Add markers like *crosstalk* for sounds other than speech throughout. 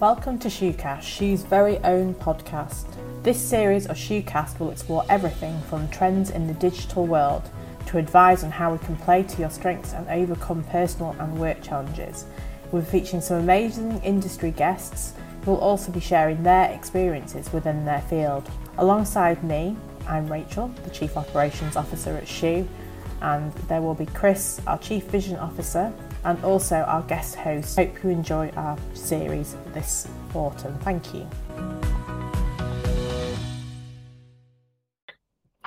Welcome to Shoocast, Shoo's very own podcast. This series of Shoocast will explore everything from trends in the digital world to advise on how we can play to your strengths and overcome personal and work challenges. We're featuring some amazing industry guests who will also be sharing their experiences within their field. Alongside me, I'm Rachel, the Chief Operations Officer at Shoo, and there will be Chris, our Chief Vision Officer, and also our guest host. Hope you enjoy our series this autumn. Thank you.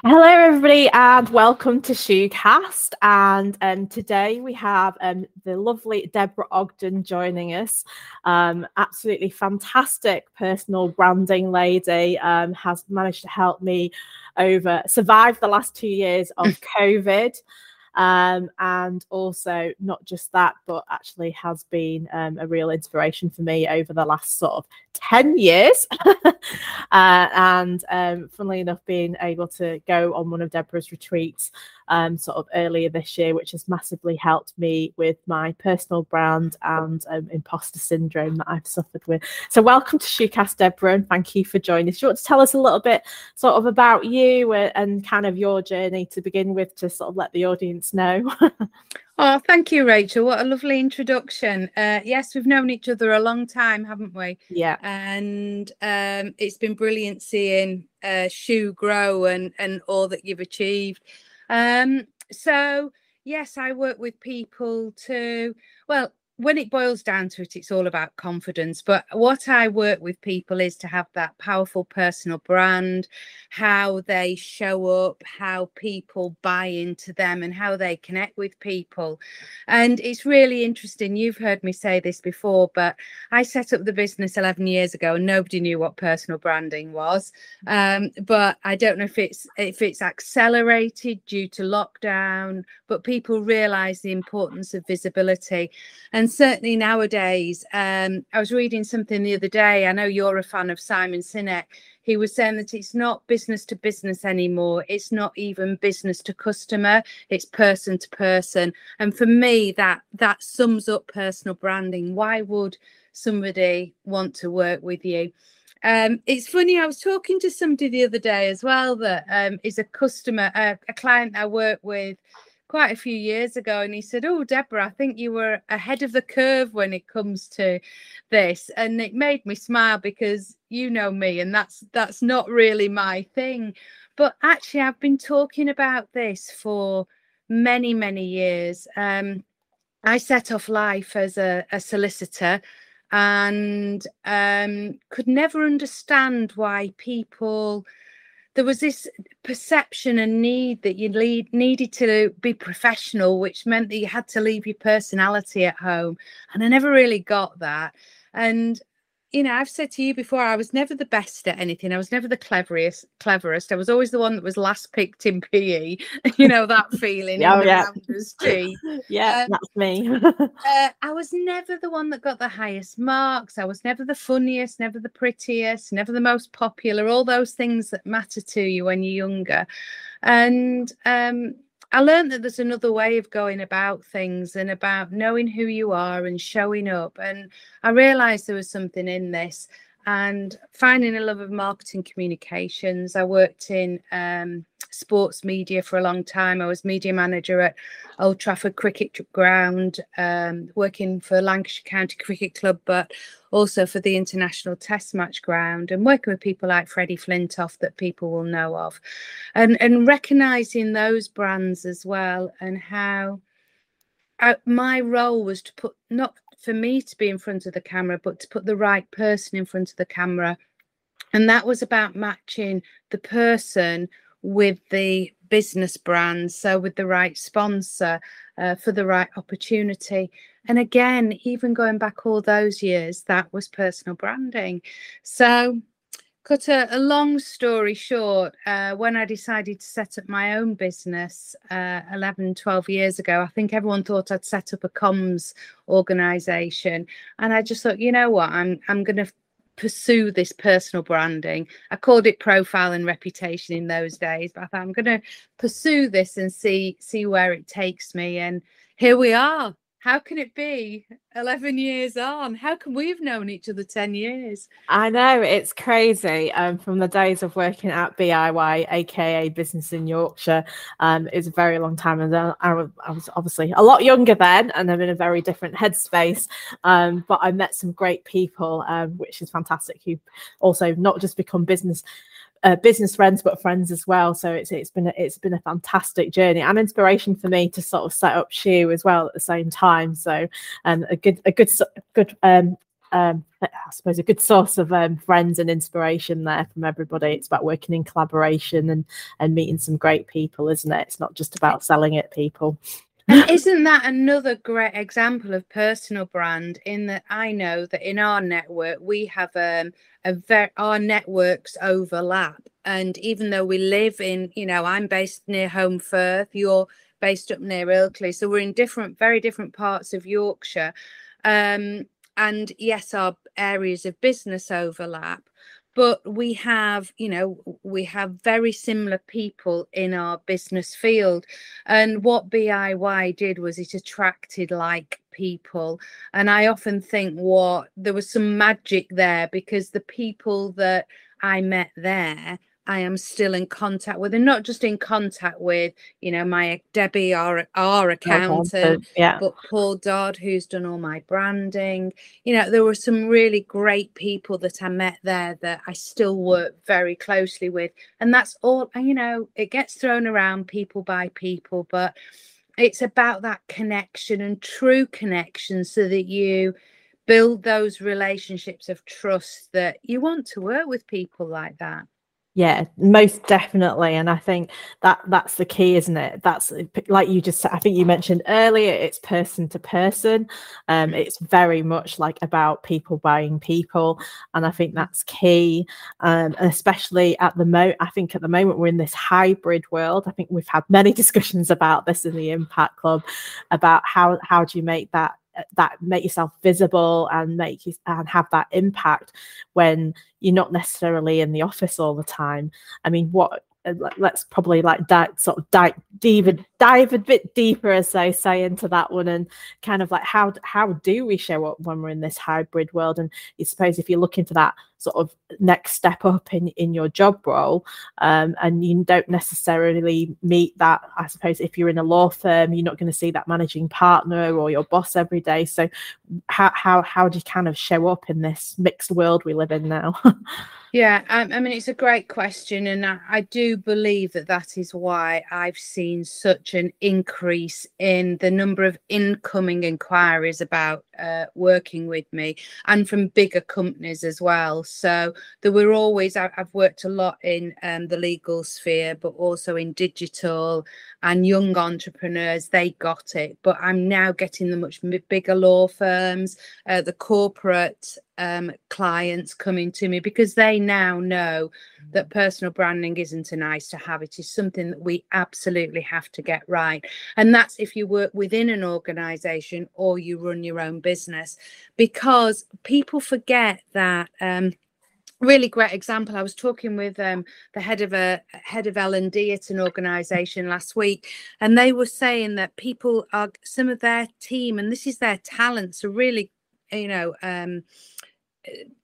Hello, everybody, and welcome to Shoocast. And um, today we have um, the lovely Deborah Ogden joining us. Um, absolutely fantastic personal branding lady. Um, has managed to help me over survive the last two years of *laughs* COVID. Um, and also, not just that, but actually has been um, a real inspiration for me over the last sort of 10 years. *laughs* uh, and um, funnily enough, being able to go on one of Deborah's retreats um, sort of earlier this year, which has massively helped me with my personal brand and um, imposter syndrome that I've suffered with. So, welcome to Shoocast, Deborah, and thank you for joining us. Do you want to tell us a little bit sort of about you and kind of your journey to begin with to sort of let the audience know? *laughs* Oh, thank you, Rachel. What a lovely introduction. Uh, yes, we've known each other a long time, haven't we? Yeah. And um, it's been brilliant seeing uh, Shoo grow and and all that you've achieved. Um, so yes, I work with people to well, when it boils down to it, it's all about confidence. But what I work with people is to have that powerful personal brand, how they show up, how people buy into them, and how they connect with people. And it's really interesting. You've heard me say this before, but I set up the business 11 years ago and nobody knew what personal branding was. Um, but I don't know if it's if it's accelerated due to lockdown, but people realize the importance of visibility. And and certainly nowadays, um, I was reading something the other day. I know you're a fan of Simon Sinek. He was saying that it's not business to business anymore. It's not even business to customer. It's person to person. And for me, that that sums up personal branding. Why would somebody want to work with you? Um, it's funny. I was talking to somebody the other day as well that um, is a customer, uh, a client I work with quite a few years ago and he said oh deborah i think you were ahead of the curve when it comes to this. And it made me smile because you know me and that's that's not really my thing. But actually i've been talking about this for many many years. Um, i set off life as a, a solicitor and um, could never understand why people there was this perception and need that you lead, needed to be professional, which meant that you had to leave your personality at home. And I never really got that. And you know, I've said to you before, I was never the best at anything. I was never the cleverest. Cleverest. I was always the one that was last picked in PE. *laughs* You know that feeling. yeah, oh, yeah. *laughs* yeah, um, that's me. *laughs* uh, I was never the one that got the highest marks. I was never the funniest, never the prettiest, never the most popular. All those things that matter to you when you're younger, and um, I learned that there's another way of going about things and about knowing who you are and showing up. And I realized there was something in this and finding a love of marketing communications. I worked in um, sports media for a long time. I was media manager at Old Trafford Cricket Ground, um, working for Lancashire County Cricket Club, but also for the International Test Match Ground, and working with people like Freddie Flintoff that people will know of, and and recognizing those brands as well, and how I, my role was to put not for me to be in front of the camera, but to put the right person in front of the camera. And that was about matching the person with the business brand, so with the right sponsor uh, for the right opportunity. And again, even going back all those years, that was personal branding. So, cut a, a long story short, uh, when I decided to set up my own business uh, 11, 12 years ago, I think everyone thought I'd set up a comms organization. And I just thought, you know what, I'm, I'm going to pursue this personal branding. I called it profile and reputation in those days, but I thought I'm going to pursue this and see see where it takes me. And here we are. How can it be 11 years on? How can we have known each other 10 years? I know it's crazy. Um, from the days of working at BIY, aka Business in Yorkshire, um, it was a very long time. And I, I was obviously a lot younger then, and I'm in a very different headspace. Um, but I met some great people, um, which is fantastic, who also not just become business uh, business friends but friends as well so it's it's been a, it's been a fantastic journey and inspiration for me to sort of set up Shoo as well at the same time so um, a good a good good um, um, I suppose a good source of um, friends and inspiration there from everybody. It's about working in collaboration and and meeting some great people, isn't it? It's not just about selling it, people. And *laughs* isn't that another great example of personal brand? In that I know that in our network we have um, a very our networks overlap, and even though we live in, you know, I'm based near Holmfirth, you're based up near Ilkley, so we're in different, very different parts of Yorkshire. Um, and yes, our areas of business overlap, but we have you know we have very similar people in our business field and what biy did was it attracted like people and i often think what? There was some magic there because the people that i met there I am still in contact with, and not just in contact with, you know, my Debbie, our our accountant, yeah. but Paul Dodd, who's done all my branding. You know, there were some really great people that I met there that I still work very closely with, and that's all. You know, it gets thrown around people by people, but it's about that connection and true connection, so that you build those relationships of trust that you want to work with people like that yeah most definitely and i think that that's the key isn't it that's like you just i think you mentioned earlier it's person to person um mm. it's very much like about people buying people and i think mm. that's key um and especially at the moment i think at the moment we're in this hybrid world i think we've had many *laughs* discussions about this in the impact club about how how do you make that that make yourself visible and make you and have that impact when you're not necessarily in the office all the time. I mean what let's probably like dive, sort of dive, dive, dive a bit deeper, as they say, into that one, and kind of like how how do we show up when we're in this hybrid world? And I suppose if you're looking for that sort of next step up in in your job role, um, and you don't necessarily meet that, I suppose if you're in a law firm, you're not going to see that managing partner or your boss every day. So how how how do you kind of show up in this mixed world we live in now? *laughs* Yeah, I, I, mean, it's a great question. And I, I, do believe that that is why I've seen such an increase in the number of incoming inquiries about uh, working with me and from bigger companies as well. So there were always, I, have worked a lot in um, the legal sphere, but also in digital and young entrepreneurs. They got it. But I'm now getting the much bigger law firms, uh, the corporate um, clients coming to me because they now know that personal branding isn't a nice to have. It is something that we absolutely have to get right. And that's if you work within an organization or you run your own business, because people forget that. Um, really great example i was talking with um, the head of a head of l&d at an organization last week and they were saying that people are some of their team and this is their talents are really you know um,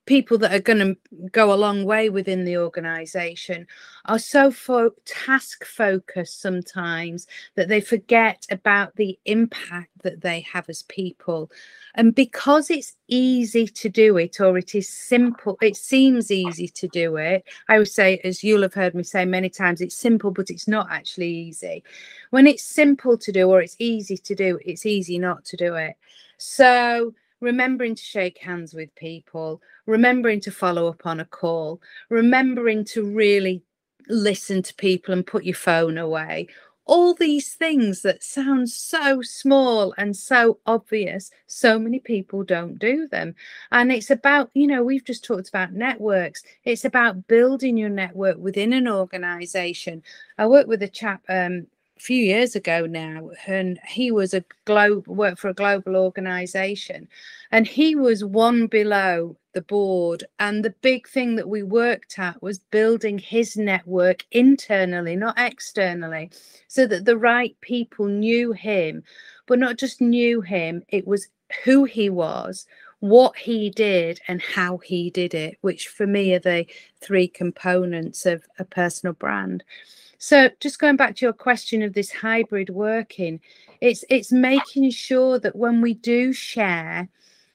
people that are going to go a long way within the organization are so fo- task focused sometimes that they forget about the impact that they have as people. And because it's easy to do it or it is simple it seems easy to do it i would say as you'll have heard me say many times it's simple but it's not actually easy. When it's simple to do or it's easy to do it's easy not to do it. So remembering to shake hands with people, remembering to follow up on a call, remembering to really listen to people and put your phone away. All these things that sound so small and so obvious, so many people don't do them. And it's about, you know, we've just talked about networks. It's about building your network within an organization. I work with a chap um, few years ago now, and he was a global worked for a global organization, and he was one below the board. And the big thing that we worked at was building his network internally, not externally, so that the right people knew him. but not just knew him, it was who he was, what he did, and how he did it, which for me are the three components of a personal brand. So just going back to your question of this hybrid working, it's it's making sure that when we do share,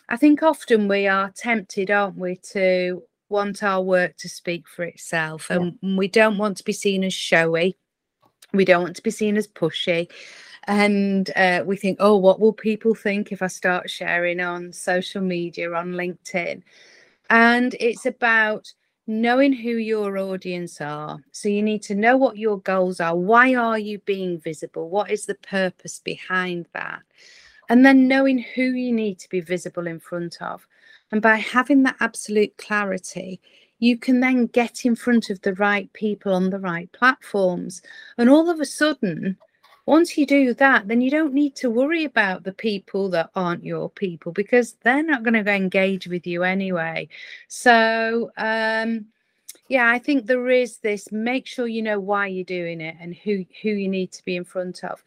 I think often we are tempted, aren't we, to want our work to speak for itself. And yeah. we don't want to be seen as showy. We don't want to be seen as pushy. And uh, we think, oh, what will people think if I start sharing on social media, on LinkedIn? And it's about knowing who your audience are. So you need to know what your goals are. Why are you being visible? What is the purpose behind that? And then knowing who you need to be visible in front of. And by having that absolute clarity, you can then get in front of the right people on the right platforms. And all of a sudden, once you do that, then you don't need to worry about the people that aren't your people because they're not going to engage with you anyway. So, um, yeah, I think there is this make sure you know why you're doing it and who who you need to be in front of.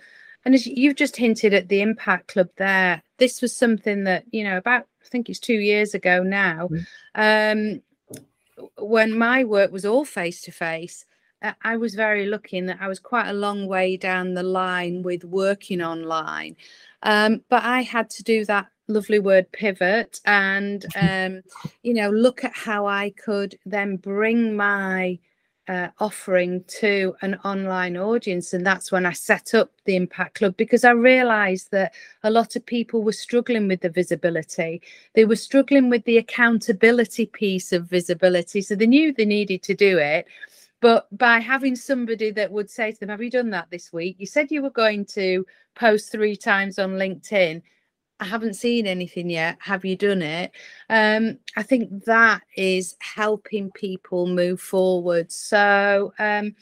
And as you've just hinted at the Impact Club there, this was something that, you know, about I think it's two years ago now, mm. um, when my work was all face to face I was very lucky in that I was quite a long way down the line with working online. Um, but I had to do that lovely word pivot and, *laughs* um, you know, look at how I could then bring my uh, offering to an online audience. And that's when I set up the Impact Club because I realized that a lot of people were struggling with the visibility. They were struggling with the accountability piece of visibility. So they knew they needed to do it but by having somebody that would say to them, Have you done that this week? You said you were going to post three times on LinkedIn. I haven't seen anything yet. Have you done it? Um, I think that is helping people move forward. So um,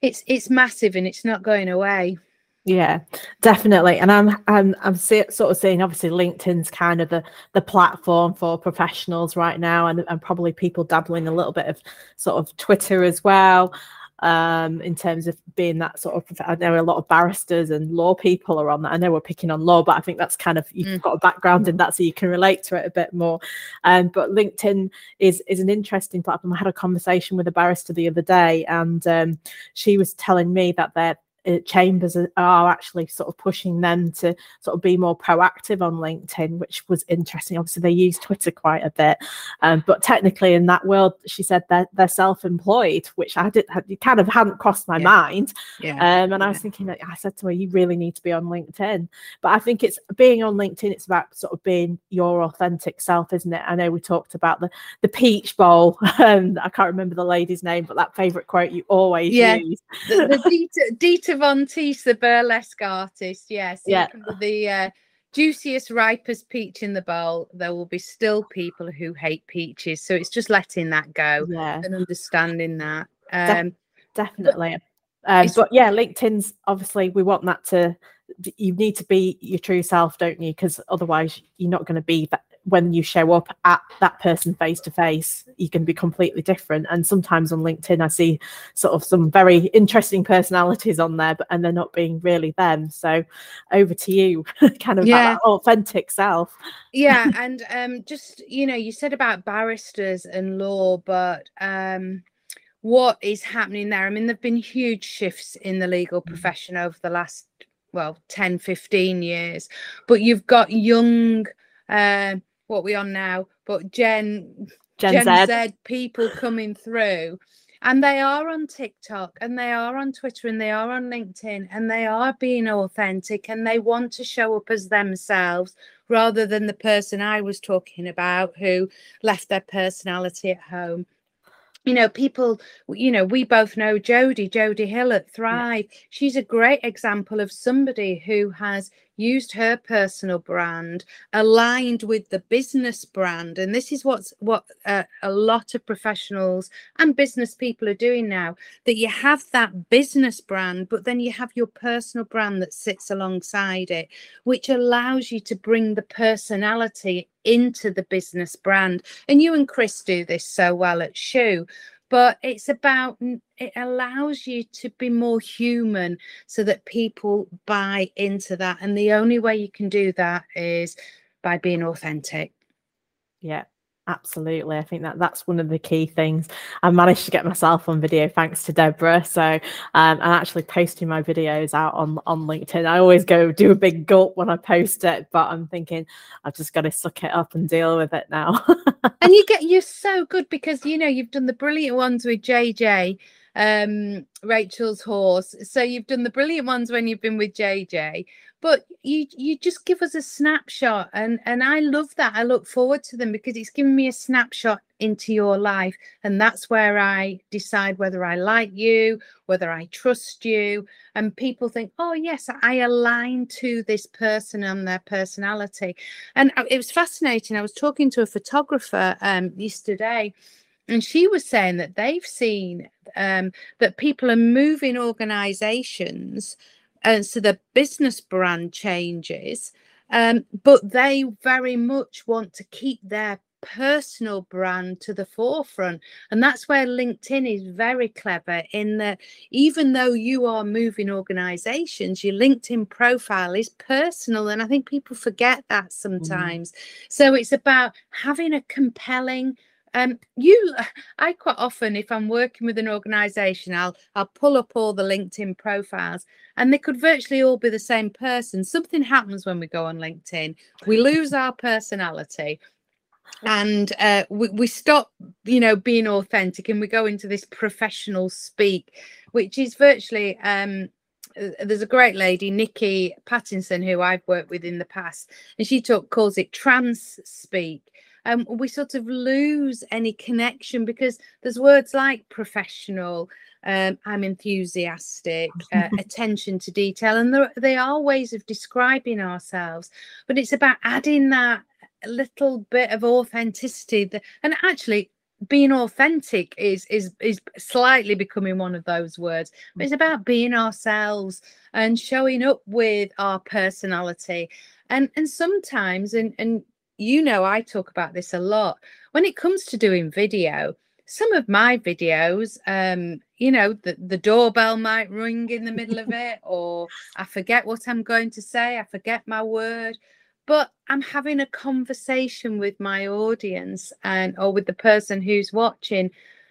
it's it's massive and it's not going away. Yeah, definitely. And I'm I'm I'm see, sort of seeing obviously LinkedIn's kind of the the platform for professionals right now, and and probably people dabbling a little bit of sort of Twitter as well. Um, in terms of being that sort of, I know a lot of barristers and law people are on that. I know we're picking on law, but I think that's kind of you've mm. got a background in that, so you can relate to it a bit more. Um, but LinkedIn is is an interesting platform. I had a conversation with a barrister the other day, and um, she was telling me that they're uh, chambers are actually sort of pushing them to sort of be more proactive on LinkedIn, which was interesting. Obviously, they use Twitter quite a bit, um, but technically in that world, she said they're, they're self-employed, which I did not kind of hadn't crossed my yeah. mind. Yeah. Um, and I was thinking, I said to her, you really need to be on LinkedIn. But I think it's being on LinkedIn. It's about sort of being your authentic self, isn't it? I know we talked about the the Peach Bowl. *laughs* Um, I can't remember the lady's name, but that favorite quote you always yeah. use. the, the Dita, *laughs* Dita Von Teese, the burlesque artist. Yes. Yeah. The uh, juiciest, ripest peach in the bowl, there will be still people who hate peaches. So it's just letting that go yeah. and understanding that. Um, De- definitely. But, um, but yeah, LinkedIn's obviously we want that to. You need to be your true self, don't you? Because otherwise, you're not going to be that when you show up at that person face to face, you can be completely different. And sometimes on LinkedIn, I see sort of some very interesting personalities on there, but and they're not being really them. So over to you, *laughs* kind of yeah. authentic self. Yeah, *laughs* and um, just you know, you said about barristers and law, but um, what is happening there? I mean, there've been huge shifts in the legal mm. profession over the last well 10 15 years but you've got young uh, what we on now, but Gen Gen, Gen Z. Z people coming through. And they are on TikTok and they are on Twitter and they are on LinkedIn and they are being authentic and they want to show up as themselves rather than the person I was talking about who left their personality at home you know, people, you know, we both know Jody, Jody Hill at Thrive. Yeah. She's a great example of somebody who has used her personal brand aligned with the business brand and this is what's what uh, a lot of professionals and business people are doing now that you have that business brand but then you have your personal brand that sits alongside it which allows you to bring the personality into the business brand. And you and chris do this so well at Shoo but it's about it allows you to be more human so that people buy into that and the only way you can do that is by being authentic. Yeah Absolutely. I think that that's one of the key things. I managed to get myself on video thanks to Deborah. So um, I'm actually posting my videos out on, on LinkedIn. I always go do a big gulp when I post it, but I'm thinking I've just got to suck it up and deal with it now. and you *laughs* get, you're so good because, you know, you've done the brilliant ones with JJ um Rachel's horse. So you've done the brilliant ones when you've been with JJ, but you you just give us a snapshot and and I love that. I look forward to them because it's giving me a snapshot into your life and that's where I decide whether I like you, whether I trust you and people think, "Oh yes, I align to this person and their personality." And uh, it was fascinating. I was talking to a photographer um yesterday and she was saying that they've seen um, that people are moving organizations and so the business brand changes um, but they very much want to keep their personal brand to the forefront and that's where linkedin is very clever in that even though you are moving organizations your linkedin profile is personal and i think people forget that mm-hmm. sometimes mm. so it's about having a compelling um, you, I quite often, if I'm working with an organisation, I'll I'll pull up all the LinkedIn profiles, and they could virtually all be the same person. Something happens when we go on LinkedIn. We lose our personality, and uh, we, we stop, you know, being authentic, and we go into this professional speak, which is virtually. Um, uh, there's a great lady, Nikki Pattinson, who I've worked with in the past, and she talk, calls it trans speak um, we sort of lose any connection because there's words like professional, um, I'm enthusiastic, *laughs* uh, attention to detail, and they are ways of describing ourselves. But it's about adding that little bit of authenticity. That, and actually, being authentic is is is slightly becoming one of those words. But it's about being ourselves and showing up with our personality. And and sometimes, and and you know, I talk about this a lot. When it comes to doing video, some of my videos, um, you know, the, the doorbell might ring in the middle of it, *laughs* or I forget what I'm going to say, I forget my word, but I'm having a conversation with my audience and or with the person who's watching.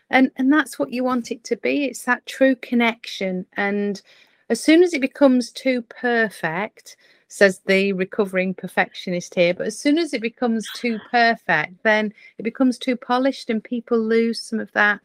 And and that's what you want it to be. It's that true connection. And as soon as it becomes too perfect, says the recovering perfectionist here. But as soon as it becomes too perfect, then it becomes too polished and people lose some of that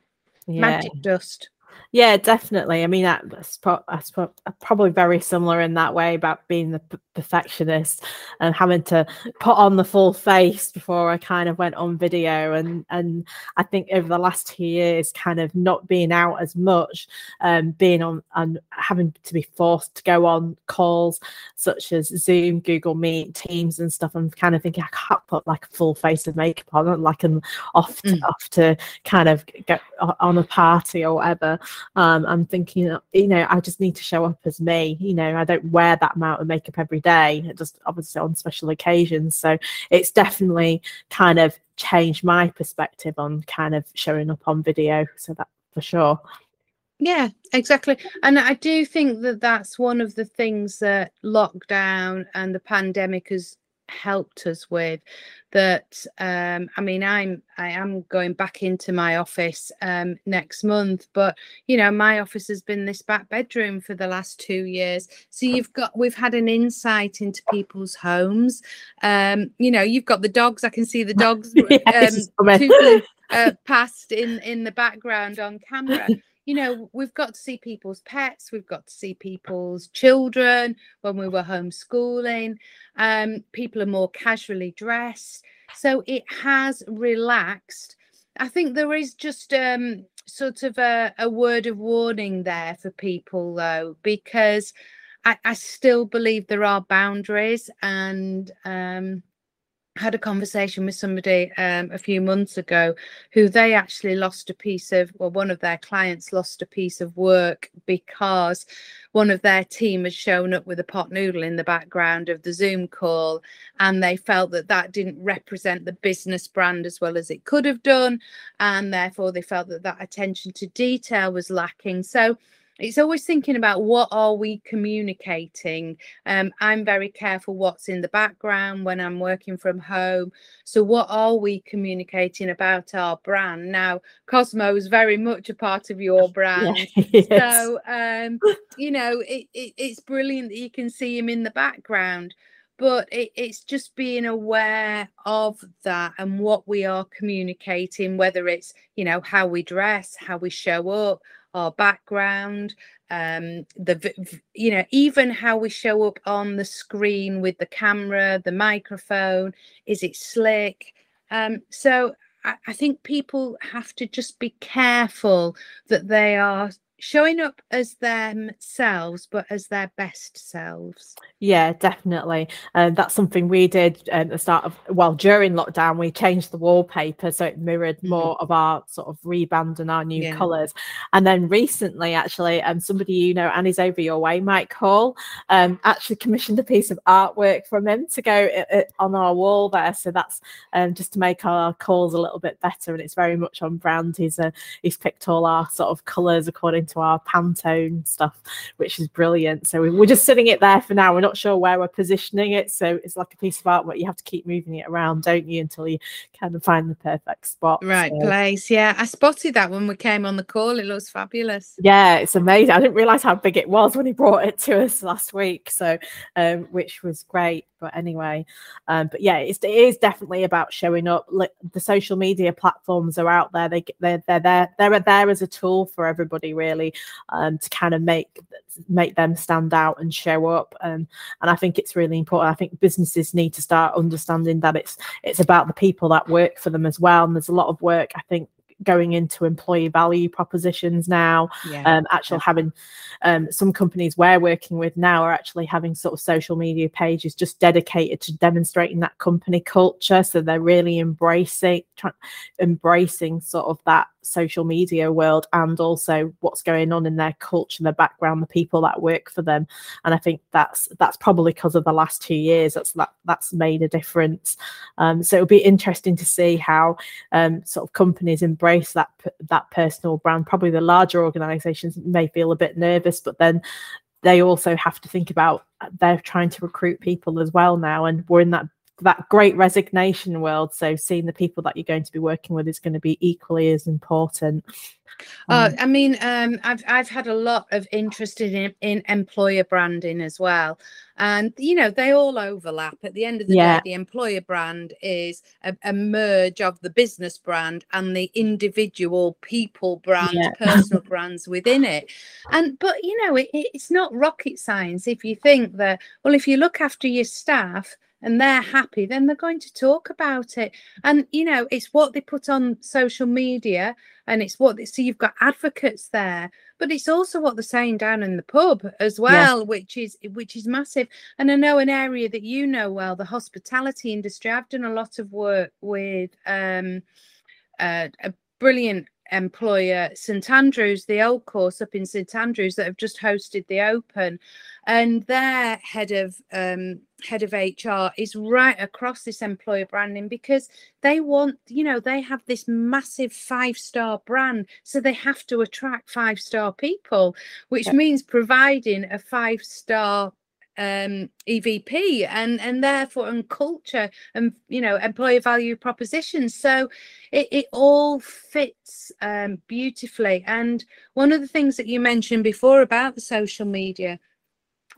yeah. magic dust. Yeah, definitely. I mean, that's, pro- that's pro- probably very similar in that way about being the p- perfectionist and having to put on the full face before I kind of went on video. And and I think over the last two years, kind of not being out as much, um, being on and having to be forced to go on calls such as Zoom, Google Meet, Teams, and stuff. I'm kind of thinking I can't put like a full face of makeup on, like I'm off to, mm. off to kind of get on a party or whatever um, I'm thinking, you know, I just need to show up as me. You know, I don't wear that amount of makeup every day, just obviously on special occasions. So it's definitely kind of changed my perspective on kind of showing up on video. So that for sure. Yeah, exactly. And I do think that that's one of the things that lockdown and the pandemic has helped us with that um i mean i'm i am going back into my office um next month but you know my office has been this back bedroom for the last two years. So you've got we've had an insight into people's homes. Um you know you've got the dogs. I can see the *laughs* dogs um, uh, *laughs* passed in in the background on camera you know, we've got to see people's pets, we've got to see people's children when we were homeschooling. Um, people are more casually dressed. So it has relaxed. I think there is just um, sort of a, a word of warning there for people, though, because I, I still believe there are boundaries and um, had a conversation with somebody um, a few months ago who they actually lost a piece of well one of their clients lost a piece of work because one of their team had shown up with a pot noodle in the background of the zoom call and they felt that that didn't represent the business brand as well as it could have done. And therefore they felt that that attention to detail was lacking. So it's always thinking about what are we communicating? Um, i'm very careful what's in the background when i'm working from home. So what are we communicating about our brand? Now cosmo is very much a part of your *laughs* brand. yes. so um, you know it, it, it's brilliant that you can see him in the background but it, it's just being aware of that and what we are communicating whether it's you know how we dress how we show up our background um the you know even how we show up on the screen with the camera the microphone is it slick? Um so I, I think people have to just be careful that they are showing up as themselves but as their best selves. Yeah definitely. And that's something we did at the start of well during lockdown we changed the wallpaper so it mirrored mm-hmm. more of our sort of rebrand and our new yeah. colors and then recently actually um somebody you know and annie's over your way mike hall um actually commissioned a piece of artwork from him to go it, uh, it, uh, on our wall there. So that's um just to make our calls a little bit better and it's very much on brand. He's uh, he's picked all our sort of colors according into our Pantone stuff, which is brilliant. So we're just sitting it there for now. We're not sure where we're positioning it. So it's like a piece of art where you have to keep moving it around, don't you, until you kind of find the perfect spot. Right so. place. Yeah. I spotted that when we came on the call. It looks fabulous. Yeah, it's amazing. I didn't realize how big it was when he brought it to us last week. So um, which was great. But anyway, um, but yeah, it's, it is definitely about showing up. Like the social media platforms are out there. They they're they're there they're there as a tool for everybody really um, to kind of make make them stand out and show up. Um, and I think it's really important. I think businesses need to start understanding that it's it's about the people that work for them as well. And there's a lot of work I think going into employee value propositions now. Yeah, um, actually having um, some companies we're working with now are actually having sort of social media pages just dedicated to demonstrating that company culture. So they're really embracing embracing sort of that social media world and also what's going on in their culture, their background, the people that work for them. And I think that's that's probably because of the last two years that's that that's made a difference. Um, so it'll be interesting to see how um, sort of companies embrace that that personal brand. Probably the larger organisations may feel a bit nervous, but then they also have to think about uh, they're trying to recruit people as well now and we're in that that great resignation world. So seeing the people that you're going to be working with is going to be equally as important. Uh, I mean, um, I've I've had a lot of interest in in employer branding as well, and you know they all overlap. At the end of the yeah. day, the employer brand is a, a, merge of the business brand and the individual people brand, yeah. personal brands within it. And but you know, it, it's not rocket science if you think that. Well, if you look after your staff and they're happy, then they're going to talk about it. And you know, it's what they put on social media, and it's what they see. You've got advocates there, but it's also what they're saying down in the pub as well, which is which is massive. And I know an area that you know well, the hospitality industry. I've done a lot of work with um, uh, a brilliant employer St Andrews, the old course up in St Andrews that have just hosted the Open, and their head of um, head of HR is right across this employer branding because they want, you know, they have this massive five star brand, so they have to attract five star people, which yeah. means providing a five star um, EVP and and therefore and culture and you know employer value propositions. So it, it all fits um, beautifully. And one of the things that you mentioned before about the social media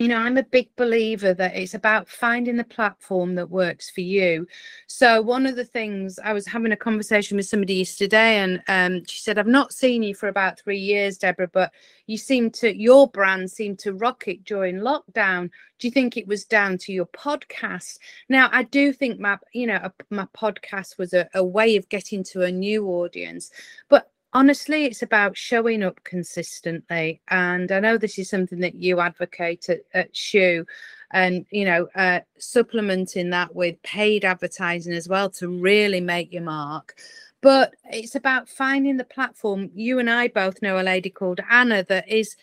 you know, I'm a big believer that it's about finding the platform that works for you. So one of the things I was having a conversation with somebody yesterday, and um, she said, "I've not seen you for about three years, Deborah, but you seem to your brand seemed to rocket during lockdown. Do you think it was down to your podcast?" Now, I do think my, you know, my podcast was a, a way of getting to a new audience, but honestly it's about showing up consistently and i know this is something that you advocate at, at Shoo and you know uh, supplementing that with paid advertising as well to really make your mark but it's about finding the platform. You and i both know a lady called anna that is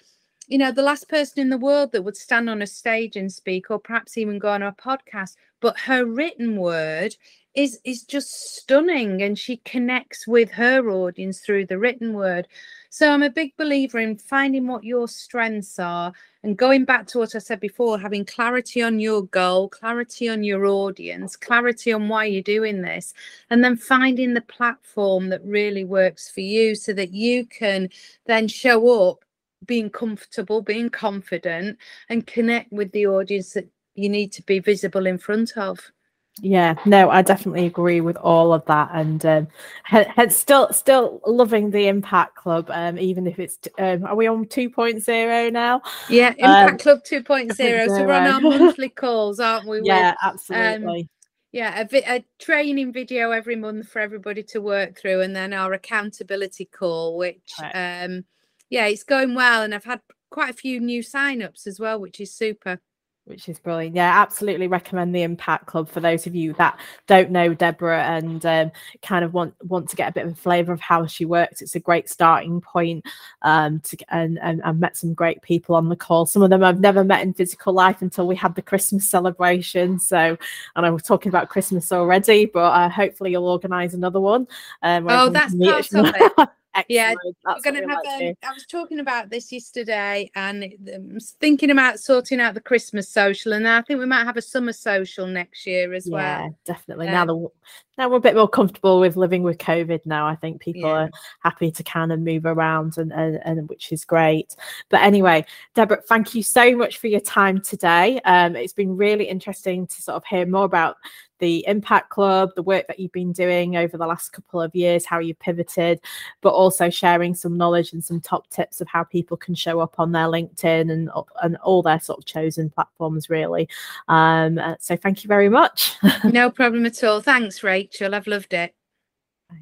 you know the last person in the world that would stand on a stage and speak or perhaps even go on a podcast but her written word is is just stunning and she connects with her audience through the written word. So i'm a big believer in finding what your strengths are and going back to what i said before having clarity on your goal clarity on your audience clarity on why you're doing this and then finding the platform that really works for you so that you can then show up being comfortable being confident and connect with the audience that you need to be visible in front of yeah no i definitely agree with all of that and um had still still loving the impact club um even if it's um are we on 2.0 now? Yeah impact um, club 2.0 so we're on our monthly calls aren't we yeah with, absolutely. um, yeah a, vi- a training video every month for everybody to work through and then our accountability call which right. um yeah it's going well and i've had quite a few new sign-ups as well which is super which is brilliant. Yeah, absolutely recommend the Impact Club for those of you that don't know Deborah and um, kind of want want to get a bit of a flavour of how she works. It's a great starting point. Um, to and, and I've met some great people on the call. Some of them I've never met in physical life until we had the Christmas celebration. So, and I was talking about Christmas already, but uh, hopefully you'll organise another one. Um, oh, that's part of it. Yeah, we're going to have. Um, I was talking about this yesterday, and um, thinking about sorting out the Christmas social, and I think we might have a summer social next year as well. Yeah, definitely. now the now we're a bit more comfortable with living with COVID. Now I think people yeah. are happy to kind of move around, and, and and which is great. But anyway, Deborah, thank you so much for your time today. Um, it's been really interesting to sort of hear more about the Impact Club, the work that you've been doing over the last couple of years, how you pivoted, but also sharing some knowledge and some top tips of how people can show up on their LinkedIn and, and all their sort of chosen platforms, really. Um, uh, so thank you very much. *laughs* no problem at all. Thanks, I've loved it.